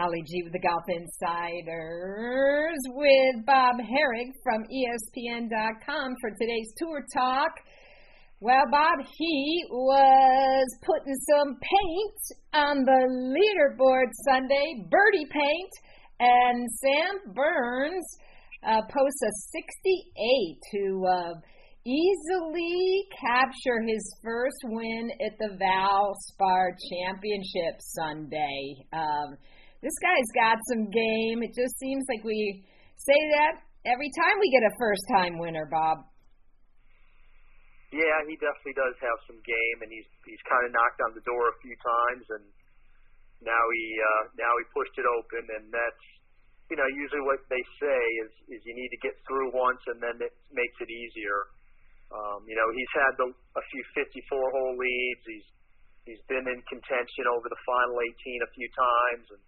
Holly G with the Golf Insiders with Bob Harig from ESPN.com for today's Tour Talk. Well, Bob, he was putting some paint on the leaderboard Sunday, birdie paint, and Sam Burns uh, posts a 68 to uh, easily capture his first win at the Valspar Championship Sunday. Um, this guy's got some game. It just seems like we say that every time we get a first time winner, Bob. Yeah, he definitely does have some game, and he's he's kind of knocked on the door a few times, and now he uh, now he pushed it open, and that's you know usually what they say is is you need to get through once, and then it makes it easier. Um, you know, he's had the, a few 54 hole leads. He's he's been in contention over the final 18 a few times, and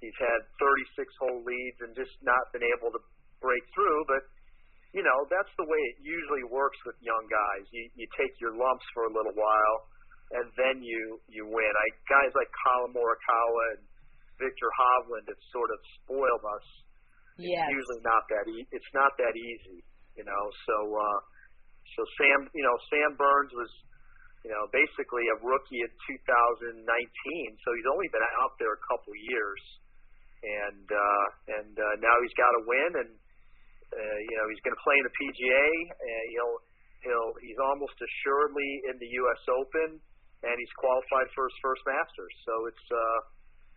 He's had 36 hole leads and just not been able to break through. But you know that's the way it usually works with young guys. You you take your lumps for a little while, and then you you win. I guys like Collin Morikawa and Viktor Hovland have sort of spoiled us. Yes. It's usually not that e- it's not that easy, you know. So uh, so Sam, you know, Sam Burns was you know, basically a rookie in 2019. So he's only been out there a couple years and uh, and uh, now he's got to win, and uh, you know he's going to play in the PGA. And he'll he'll he's almost assuredly in the U.S. Open, and he's qualified for his first Masters. So it's uh,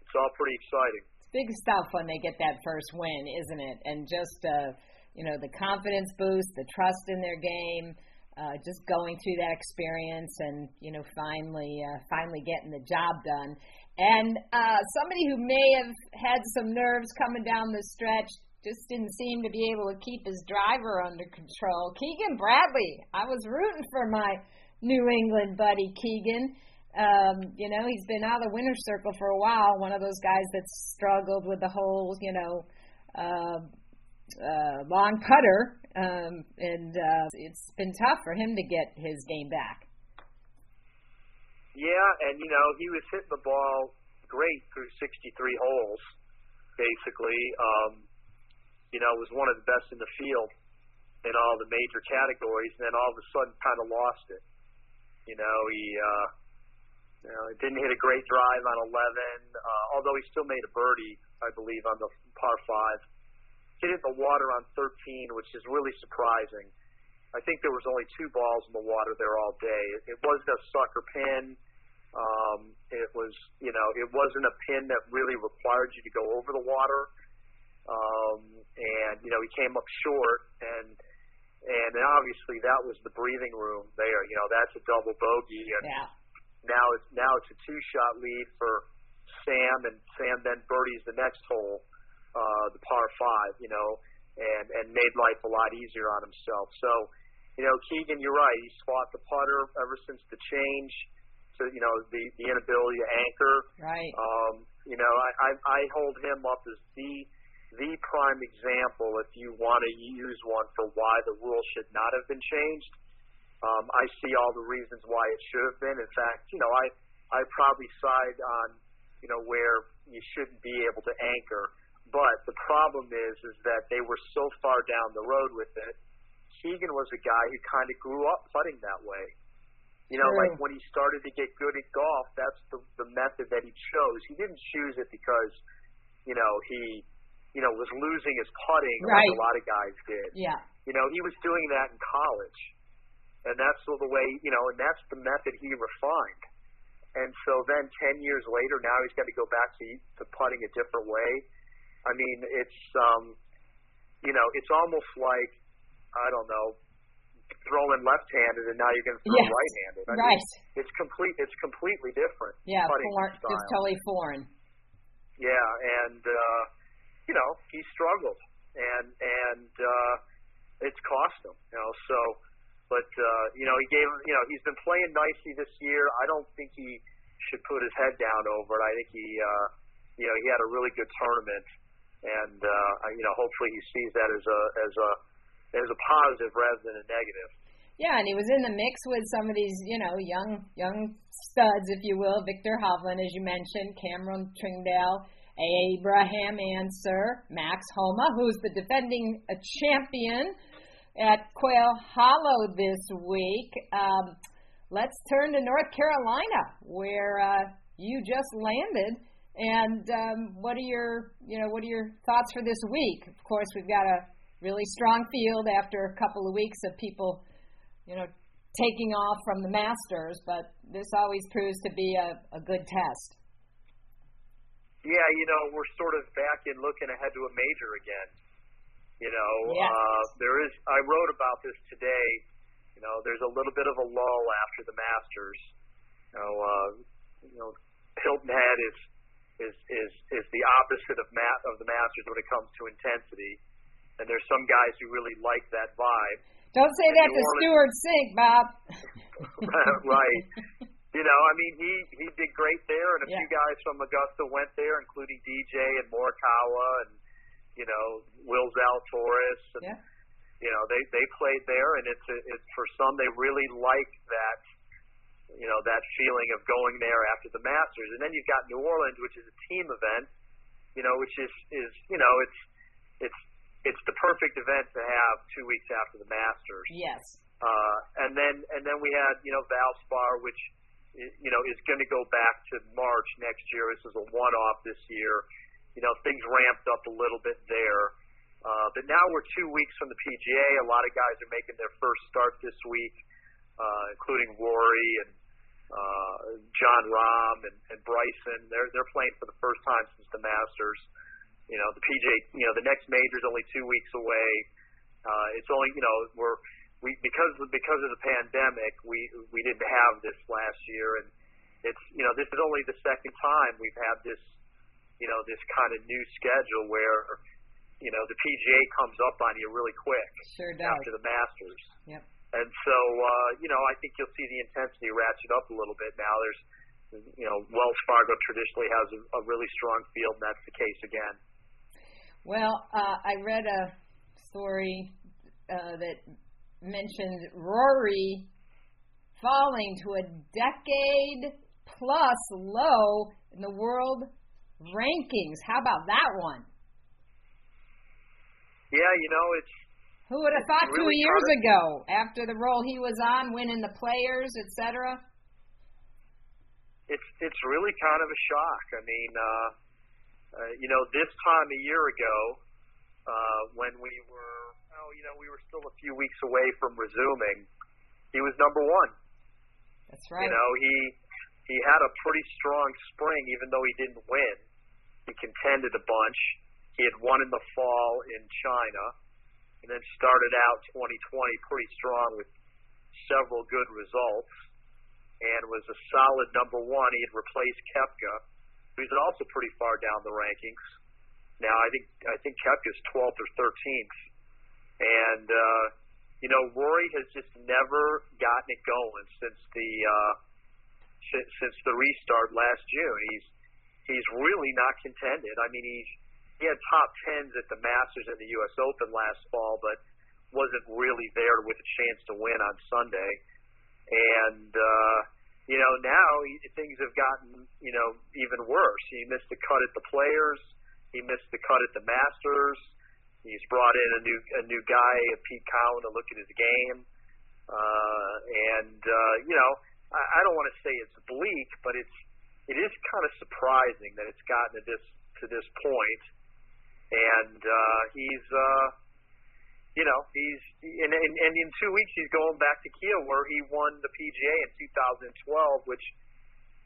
it's all pretty exciting. It's big stuff when they get that first win, isn't it? And just uh, you know the confidence boost, the trust in their game. Uh, just going through that experience and you know finally uh, finally getting the job done and uh, somebody who may have had some nerves coming down the stretch just didn't seem to be able to keep his driver under control. Keegan Bradley. I was rooting for my New England buddy Keegan. Um, you know, he's been out of the winner's circle for a while. One of those guys that's struggled with the whole, you know, uh, uh, long putter, um, and uh, it's been tough for him to get his game back. Yeah, and you know he was hitting the ball great through 63 holes, basically. Um, you know, was one of the best in the field in all the major categories, and then all of a sudden kind of lost it. You know, he uh, you know didn't hit a great drive on 11, uh, although he still made a birdie, I believe, on the par five. Hit the water on 13, which is really surprising. I think there was only two balls in the water there all day. It, it wasn't a sucker pin um, it was, you know, it wasn't a pin that really required you to go over the water. Um, and you know, he came up short, and and obviously that was the breathing room there. You know, that's a double bogey, and yeah. now it's now it's a two shot lead for Sam, and Sam then birdies the next hole, uh, the par five. You know, and and made life a lot easier on himself. So, you know, Keegan, you're right. He's fought the putter ever since the change to you know the the inability to anchor. Right. Um, you know, I, I I hold him up as the the prime example if you want to use one for why the rule should not have been changed. Um, I see all the reasons why it should have been. In fact, you know, I I probably side on you know where you shouldn't be able to anchor. But the problem is, is that they were so far down the road with it. Keegan was a guy who kind of grew up putting that way. You know, True. like when he started to get good at golf, that's the the method that he chose. He didn't choose it because, you know, he, you know, was losing his putting right. like a lot of guys did. Yeah. You know, he was doing that in college, and that's all the way, you know, and that's the method he refined. And so then, ten years later, now he's got to go back to to putting a different way. I mean, it's, um, you know, it's almost like I don't know throwing left-handed and now you're going to throw yes. right-handed. I right. Mean, it's complete. It's completely different. Yeah, foreign, just totally foreign. Yeah, and uh, you know he struggled, and and uh, it's cost him. You know, so but uh, you know he gave you know he's been playing nicely this year. I don't think he should put his head down over it. I think he uh, you know he had a really good tournament, and uh, you know hopefully he sees that as a as a as a positive rather than a negative. Yeah, and he was in the mix with some of these, you know, young young studs, if you will. Viktor Hovland, as you mentioned, Cameron Tringale, Abraham Ancer, Max Homa, who's the defending champion at Quail Hollow this week. Um, let's turn to North Carolina, where uh, you just landed. And um, what are your, you know, what are your thoughts for this week? Of course, we've got a really strong field after a couple of weeks of people, you know, taking off from the Masters, but this always proves to be a, a good test. Yeah, you know, we're sort of back in looking ahead to a major again. You know, yes. uh, there is. I wrote about this today. You know, there's a little bit of a lull after the Masters. You know, uh, you know, Hilton Head is is is is the opposite of mat of the Masters when it comes to intensity. And there's some guys who really like that vibe. Don't say that to Stewart Cink, Bob. right. You know, I mean, he he did great there, and a yeah. few guys from Augusta went there, including DJ and Morikawa, and you know, Will Zalatoris, and yeah. you know, they they played there, and it's it's for some they really like that you know that feeling of going there after the Masters, and then you've got New Orleans, which is a team event, you know, which is is you know it's it's it's the perfect event to have two weeks after the Masters. Yes. Uh, and then and then we had you know Valspar, which you know is going to go back to March next year. This is a one-off this year. You know things ramped up a little bit there. Uh, but now we're two weeks from the PGA. A lot of guys are making their first start this week, uh, including Rory and uh, Jon Rahm and, and Bryson. They're they're playing for the first time since the Masters. You know, the PJ. You know, the next major is only two weeks away. Uh, it's only you know we're we because because of the pandemic we we didn't have this last year and it's you know this is only the second time we've had this you know this kind of new schedule where you know the PGA comes up on you really quick sure does. after the Masters. Yep. And so, uh, you know, I think you'll see the intensity ratchet up a little bit now. There's, you know, Wells Fargo traditionally has a, a really strong field, and that's the case again. Well, uh, I read a story uh, that mentioned Rory falling to a decade plus low in the world rankings. How about that one? Yeah, you know, it's who would have thought really two years kind ago, after the role he was on, winning the players, etc.? It's it's really kind of a shock. I mean, uh, uh, you know, this time a year ago, uh, when we were, oh, you know, we were still a few weeks away from resuming, he was number one. That's right. You know, he he had a pretty strong spring, even though he didn't win. He contended a bunch. He had won in the fall in China and then started out 2020 pretty strong with several good results and was a solid number one. He had replaced Koepka, who's also pretty far down the rankings. Now I think I think Koepka's 12th or 13th, and uh, you know Rory has just never gotten it going since the uh, since, since the restart last June. He's he's really not contended. I mean he's he had top tens at the Masters and the U.S. Open last fall, but wasn't really there with a chance to win on Sunday. And uh, you know now he, things have gotten you know even worse. He missed the cut at the Players. He missed the cut at the Masters. He's brought in a new a new guy, Pete Cowan, to look at his game. Uh, and uh, you know I, I don't want to say it's bleak, but it's it is kind of surprising that it's gotten to this to this point and uh, he's uh, you know he's and, and and in two weeks he's going back to Kiawah where he won the PGA in 2012, which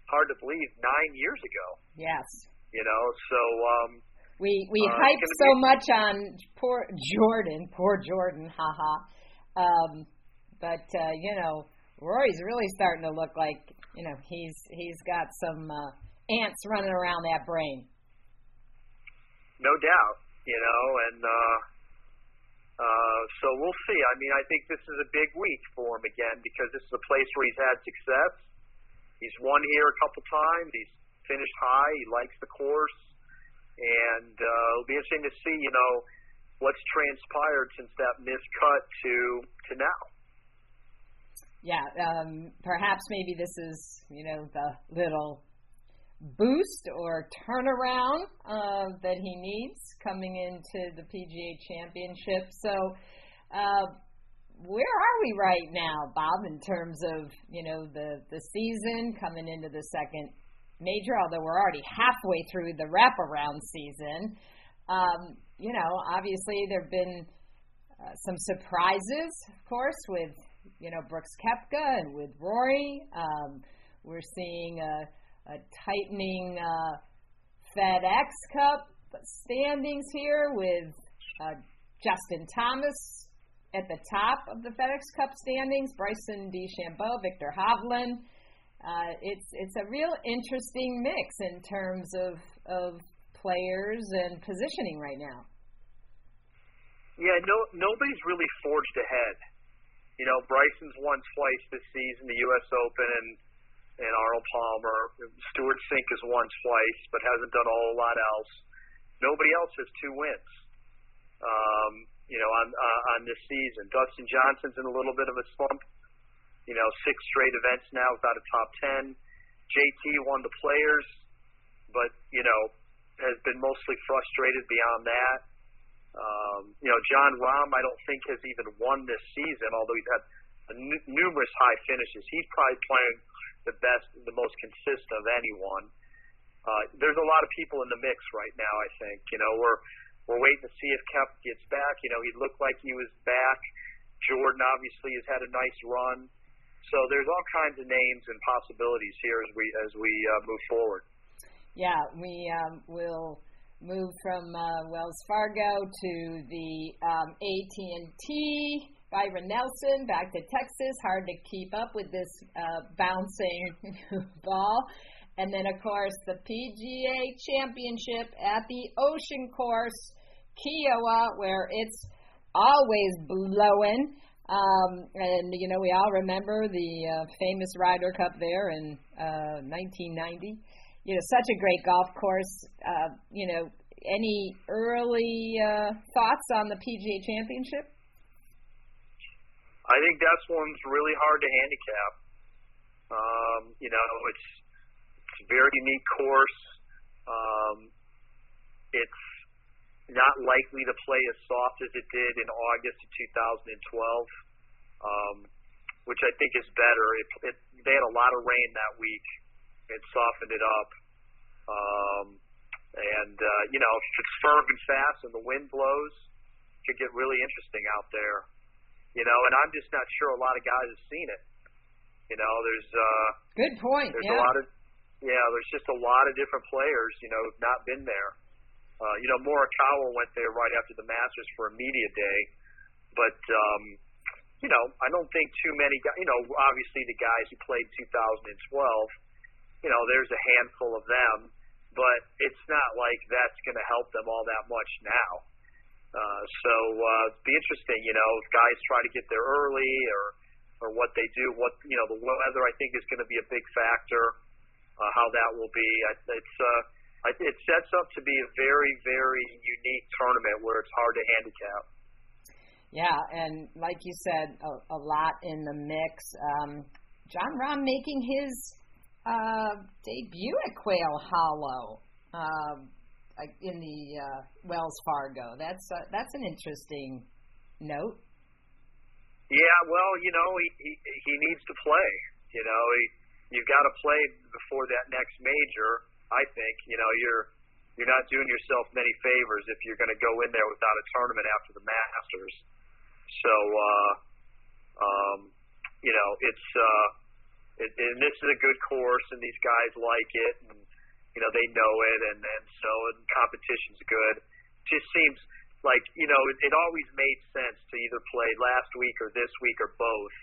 hard to believe nine years ago. Yes. You know, so um, we we uh, hype so be... much on poor Jordan, poor Jordan, haha. Um, but uh, you know, Rory's really starting to look like you know he's he's got some uh, ants running around that brain no doubt, you know, and uh, uh, so we'll see. I mean, I think this is a big week for him again because this is a place where he's had success. He's won here a couple times. He's finished high. He likes the course, and uh, it'll be interesting to see, you know, what's transpired since that missed cut to to now. Yeah, um, perhaps maybe this is you know the little boost or turnaround uh, that he needs coming into the PGA Championship. So, uh, where are we right now, Bob, in terms of you know the the season coming into the second major? Although we're already halfway through the wraparound season, um, you know, obviously there've been uh, some surprises, of course, with you know Brooks Koepka and with Rory. Um, we're seeing a, a tightening uh, FedEx Cup standings here with uh, Justin Thomas at the top of the FedEx Cup standings, Bryson DeChambeau, Viktor Hovland. Uh, it's it's a real interesting mix in terms of of players and positioning right now. Yeah, no, nobody's really forged ahead. You know, Bryson's won twice this season, the U.S. Open and and Arnold Palmer. Stewart Cink has won twice, but hasn't done a whole lot else. Nobody else has two wins. Um, you know, on uh, on this season, Dustin Johnson's in a little bit of a slump. You know, six straight events now without a top ten. JT won the Players, but you know has been mostly frustrated beyond that. Um, you know, Jon Rahm, I don't think has even won this season, although he's had n- numerous high finishes. He's probably playing the best, the most consistent of anyone. Uh, there's a lot of people in the mix right now. I think you know we're we're waiting to see if Kep gets back. You know, he looked like he was back. Jordan obviously has had a nice run. So there's all kinds of names and possibilities here as we as we uh, move forward. Yeah, we um, will move from uh, Wells Fargo to the um, AT&T. Byron Nelson back to Texas. Hard to keep up with this uh, bouncing ball. And then, of course, the PGA Championship at the Ocean Course, Kiawah, where it's always blowing. Um, and, you know, we all remember the uh, famous Ryder Cup there in uh, 1990 you know, such a great golf course. Uh, you know, any early uh, thoughts on the PGA Championship? I think that's one's really hard to handicap. Um, you know, it's it's a very unique course. Um, it's not likely to play as soft as it did in August of 2012, um, which I think is better. It, it, they had a lot of rain that week, and softened it up. Um, and uh, you know, if it's firm and fast and the wind blows, it could get really interesting out there. You know, and I'm just not sure a lot of guys have seen it. You know, there's uh, good point. There's yeah. a lot of yeah, there's just a lot of different players. You know, who've not been there. Uh, you know, Morikawa went there right after the Masters for a media day, but um, you know, I don't think too many guys. You know, obviously the guys who played 2012 you know, there's a handful of them, but it's not like that's going to help them all that much now. Uh, so uh, it'd be interesting, you know, if guys try to get there early or or what they do. What you know, the weather I think is going to be a big factor. Uh, how that will be. It's uh, it sets up to be a very very unique tournament where it's hard to handicap. Yeah, and like you said, a, a lot in the mix. Um, Jon Rahm making his uh, debut at Quail Hollow uh, in the uh, Wells Fargo. That's uh, that's an interesting note. Yeah, well, you know, he he, he needs to play. You know, he, you've got to play before that next major. I think you know you're you're not doing yourself many favors if you're going to go in there without a tournament after the Masters. So, uh, um, you know, it's. Uh, and, and this is a good course, and these guys like it, and you know they know it, and and so and competition's good. Just seems like you know it, it always made sense to either play last week or this week or both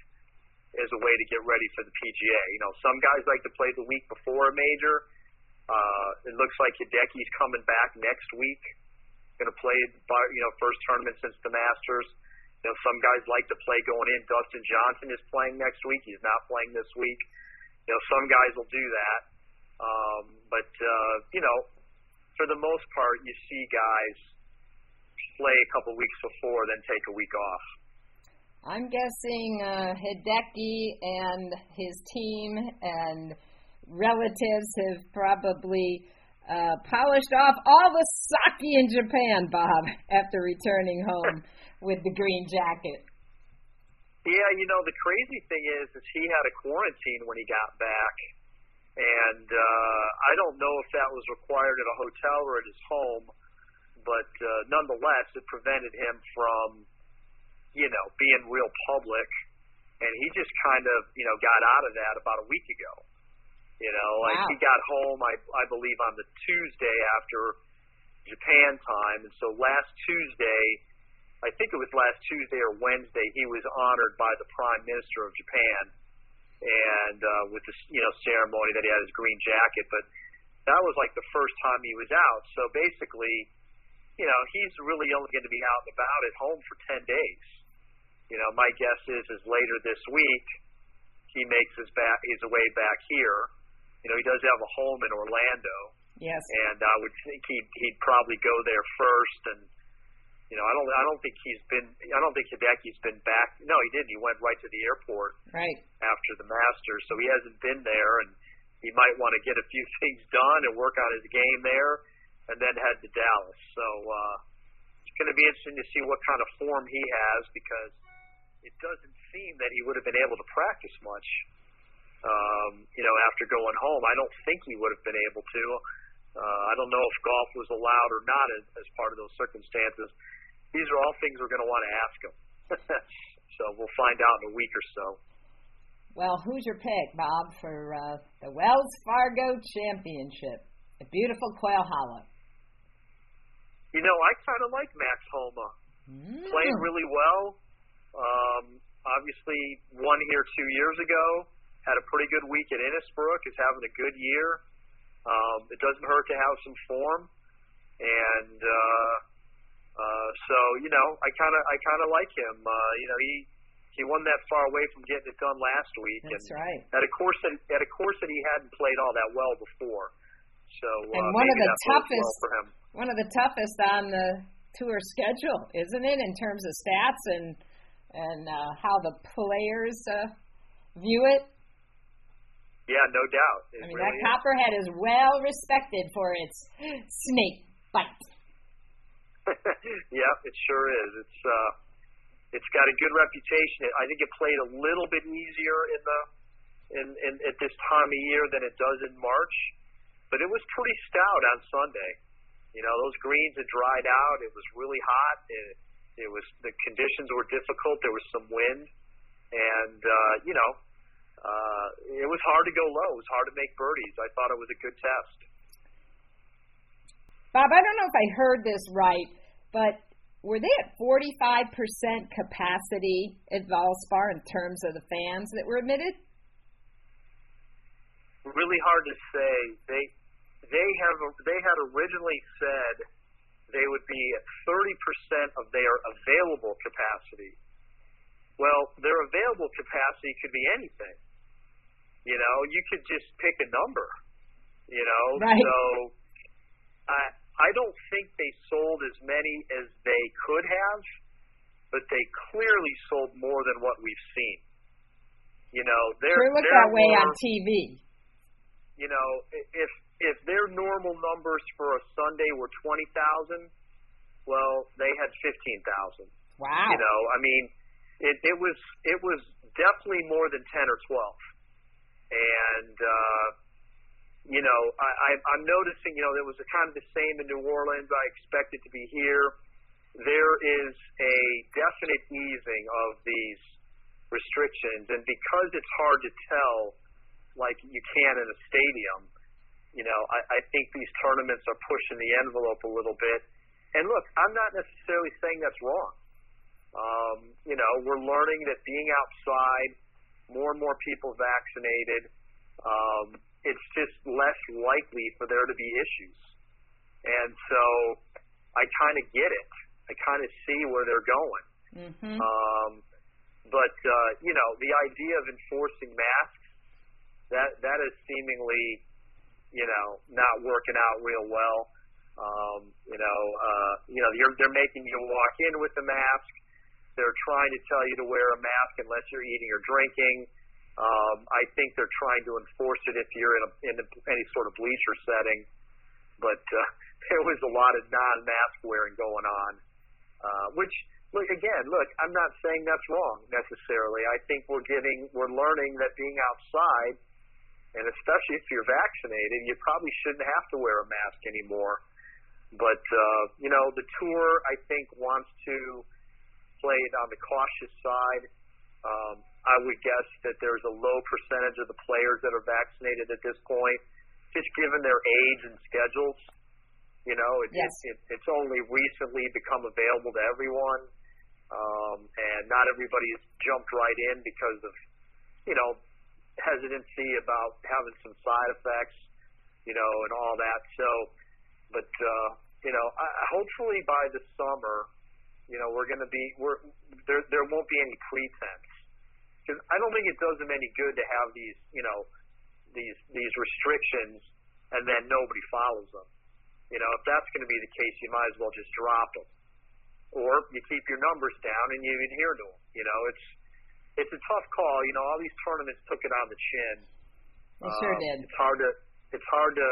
as a way to get ready for the PGA. You know, some guys like to play the week before a major. Uh, it looks like Hideki's coming back next week. Going to play, you know, first tournament since the Masters. You know, some guys like to play going in. Dustin Johnson is playing next week. He's not playing this week. You know, some guys will do that. Um, but uh, you know, for the most part, you see guys play a couple weeks before, then take a week off. I'm guessing uh, Hideki and his team and relatives have probably uh, polished off all the sake in Japan, Bob, after returning home with the green jacket. Yeah, you know the crazy thing is, is he had a quarantine when he got back, and uh, I don't know if that was required at a hotel or at his home, but uh, nonetheless, it prevented him from you know, being real public. And he just kind of, you know, got out of that about a week ago. You know, like wow. he got home, I, I believe, on the Tuesday after Japan time. And so last Tuesday, I think it was last Tuesday or Wednesday, he was honored by the Prime Minister of Japan, and uh, with the you know ceremony that he had his green jacket. But that was like the first time he was out. So basically, you know, he's really only going to be out and about at home for ten days. You know, my guess is is later this week he makes his back his way back here. You know, he does have a home in Orlando. Yes. And I would think he'd he'd probably go there first and you know, I don't I don't think he's been I don't think Hideki's been back no, he didn't. He went right to the airport right after the Masters. So he hasn't been there and he might want to get a few things done and work on his game there and then head to Dallas. So uh it's gonna be interesting to see what kind of form he has because it doesn't seem that he would have been able to practice much. Um, you know, after going home, I don't think he would have been able to. Uh, I don't know if golf was allowed or not as, as part of those circumstances. These are all things we're going to want to ask him. so we'll find out in a week or so. Well, who's your pick, Bob, for uh, the Wells Fargo Championship? A beautiful Quail Hollow. You know, I kind of like Max Homa. Mm. Playing really well. Um, obviously, won here two years ago. Had a pretty good week at Innisbrook. Is having a good year. Um, it doesn't hurt to have some form, and uh, uh, so you know, I kind of I kind of like him. Uh, you know, he he won that far away from getting it done last week. That's and right. At a course that at a course that he hadn't played all that well before. So and uh, one of the toughest well one of the toughest on the tour schedule, isn't it, in terms of stats and and uh, how the players uh, view it. Yeah, no doubt. It I mean, really that is. Copperhead is well respected for its snake bite. yeah, it sure is. It's uh, it's got a good reputation. I think it played a little bit easier in the in, in at this time of year than it does in March, but it was pretty stout on Sunday. You know, those greens had dried out. It was really hot. It, it was the conditions were difficult. There was some wind, and uh, you know, uh, it was hard to go low. It was hard to make birdies. I thought it was a good test. Bob, I don't know if I heard this right, but were they at 45% capacity at Valspar in terms of the fans that were admitted? Really hard to say. They they have they had originally said they would be at 30% of their available capacity. Well, their available capacity could be anything. You know, you could just pick a number. You know, Right. so I I don't think they sold as many as they could have, but they clearly sold more than what we've seen. You know, they're Sure looked that way on TV. you know, if if their normal numbers for a Sunday were twenty thousand, well, they had fifteen thousand. Wow. You know, I mean, it it was it was definitely more than ten or twelve, and uh, you know, I, I I'm noticing, you know, it was kind of the same in New Orleans. I expect it to be here. There is a definite easing of these restrictions, and because it's hard to tell, like you can in a stadium, you know, I, I think these tournaments are pushing the envelope a little bit. And look, I'm not necessarily saying that's wrong. Um, you know, we're learning that being outside, more and more people vaccinated, um, it's just less likely for there to be issues. And so I kind of get it. I kind of see where they're going. Mm-hmm. Um, but uh, you know, the idea of enforcing masks that that is seemingly, you know, not working out real well. Um, you know, uh, you know, you're, they're making you walk in with the mask. they're trying to tell you to wear a mask unless you're eating or drinking. Um, I think they're trying to enforce it if you're in, a, in a, any sort of bleacher setting. But uh, there was a lot of non-mask wearing going on, uh, which look again. Look, I'm not saying that's wrong necessarily. I think we're getting, we're learning that being outside, and especially if you're vaccinated, you probably shouldn't have to wear a mask anymore. But uh, you know, the tour I think wants to play it on the cautious side. Um, I would guess that there's a low percentage of the players that are vaccinated at this point, just given their age and schedules. You know, it, yes. it, it, it's only recently become available to everyone, um, and not everybody has jumped right in because of, you know, hesitancy about having some side effects, you know, and all that. So, but uh, you know, I, hopefully by the summer, you know, we're going to be we're there. There won't be any pretense I don't think it does them any good to have these, you know, these these restrictions and then nobody follows them. You know, if that's going to be the case, you might as well just drop them, or you keep your numbers down and you adhere to them. You know, it's it's a tough call. You know, all these tournaments took it on the chin. They sure um, did. It's hard to it's hard to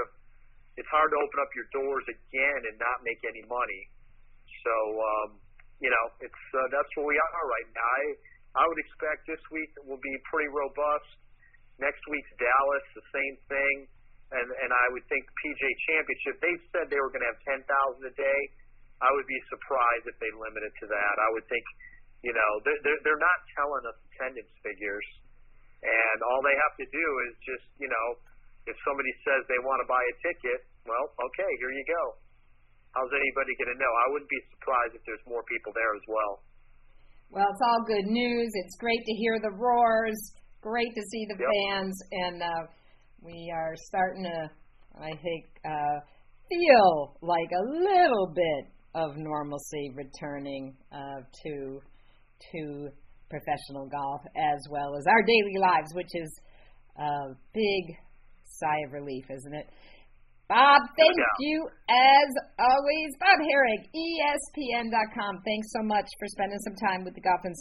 it's hard to open up your doors again and not make any money. So um, you know, it's uh, that's where we are right now. I I would expect this week will be pretty robust. Next week's Dallas, the same thing, and and I would think PJ Championship. They said they were going to have ten thousand a day. I would be surprised if they limit it to that. I would think, you know, they're, they're not telling us attendance figures, and all they have to do is just, you know, if somebody says they want to buy a ticket, well, okay, here you go. How's anybody going to know? I wouldn't be surprised if there's more people there as well. Well, it's all good news. It's great to hear the roars. Great to see the Yep. fans, and uh, we are starting to, I think, uh, feel like a little bit of normalcy returning uh, to to professional golf as well as our daily lives, which is a big sigh of relief, isn't it? Bob, thank you as always. Bob Harig, ESPN.com. Thanks so much for spending some time with the Golf Insider.